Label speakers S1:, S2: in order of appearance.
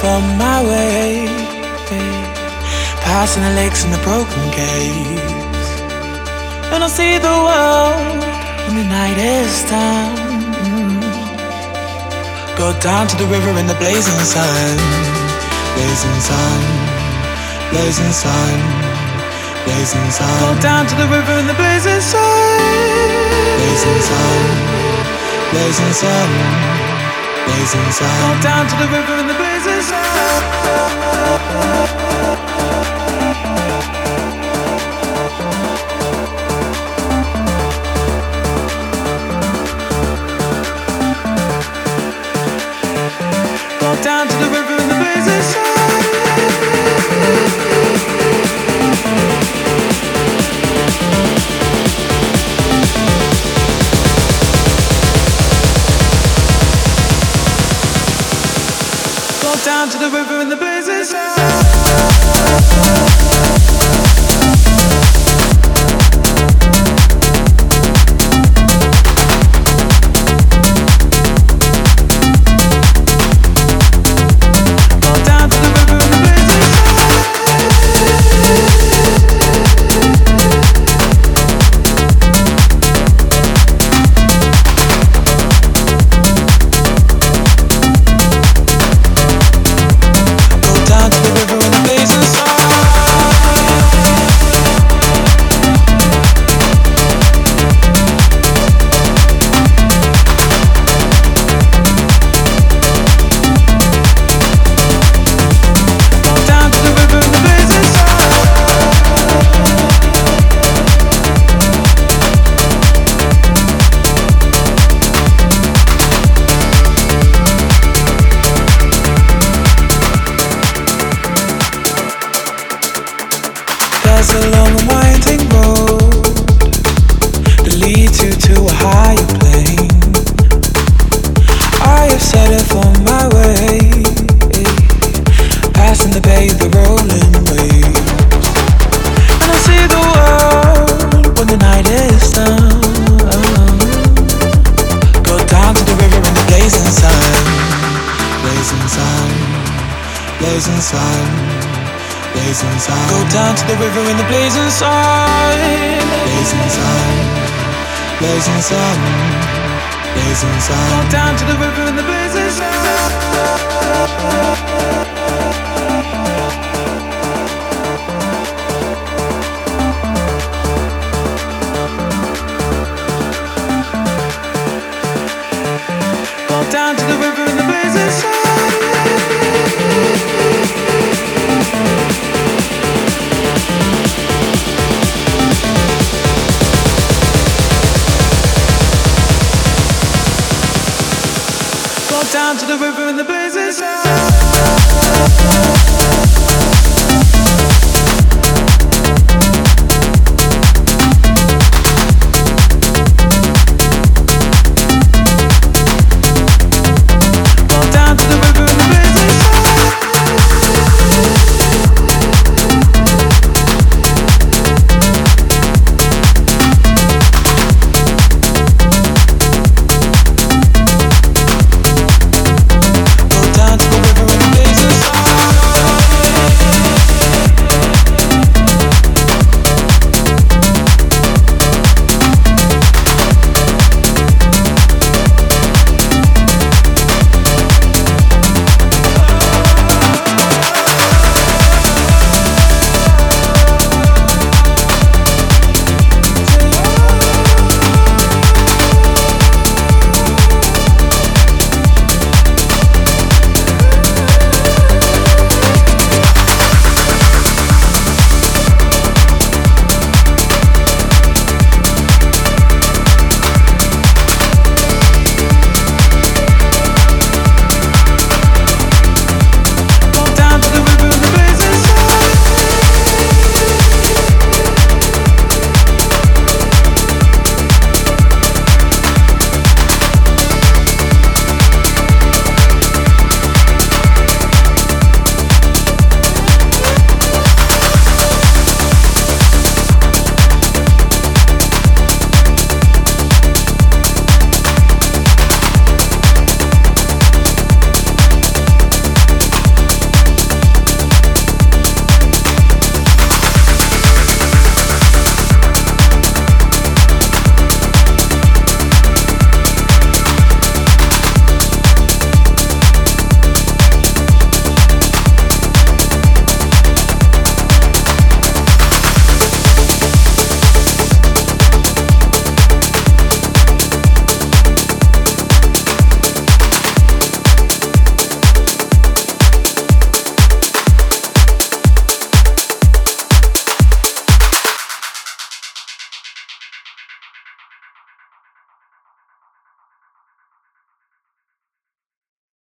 S1: From my way, passing the lakes and the broken gates, and I'll see the world when the night is done. Go down to the river in the blazing sun, blazing sun, blazing sun. Blazing sun. Go down to the river in the blazing sun. Blazing sun, blazing sun, blazing sun. Down to the river in the blazing sun. Down to the river in the blazing sun.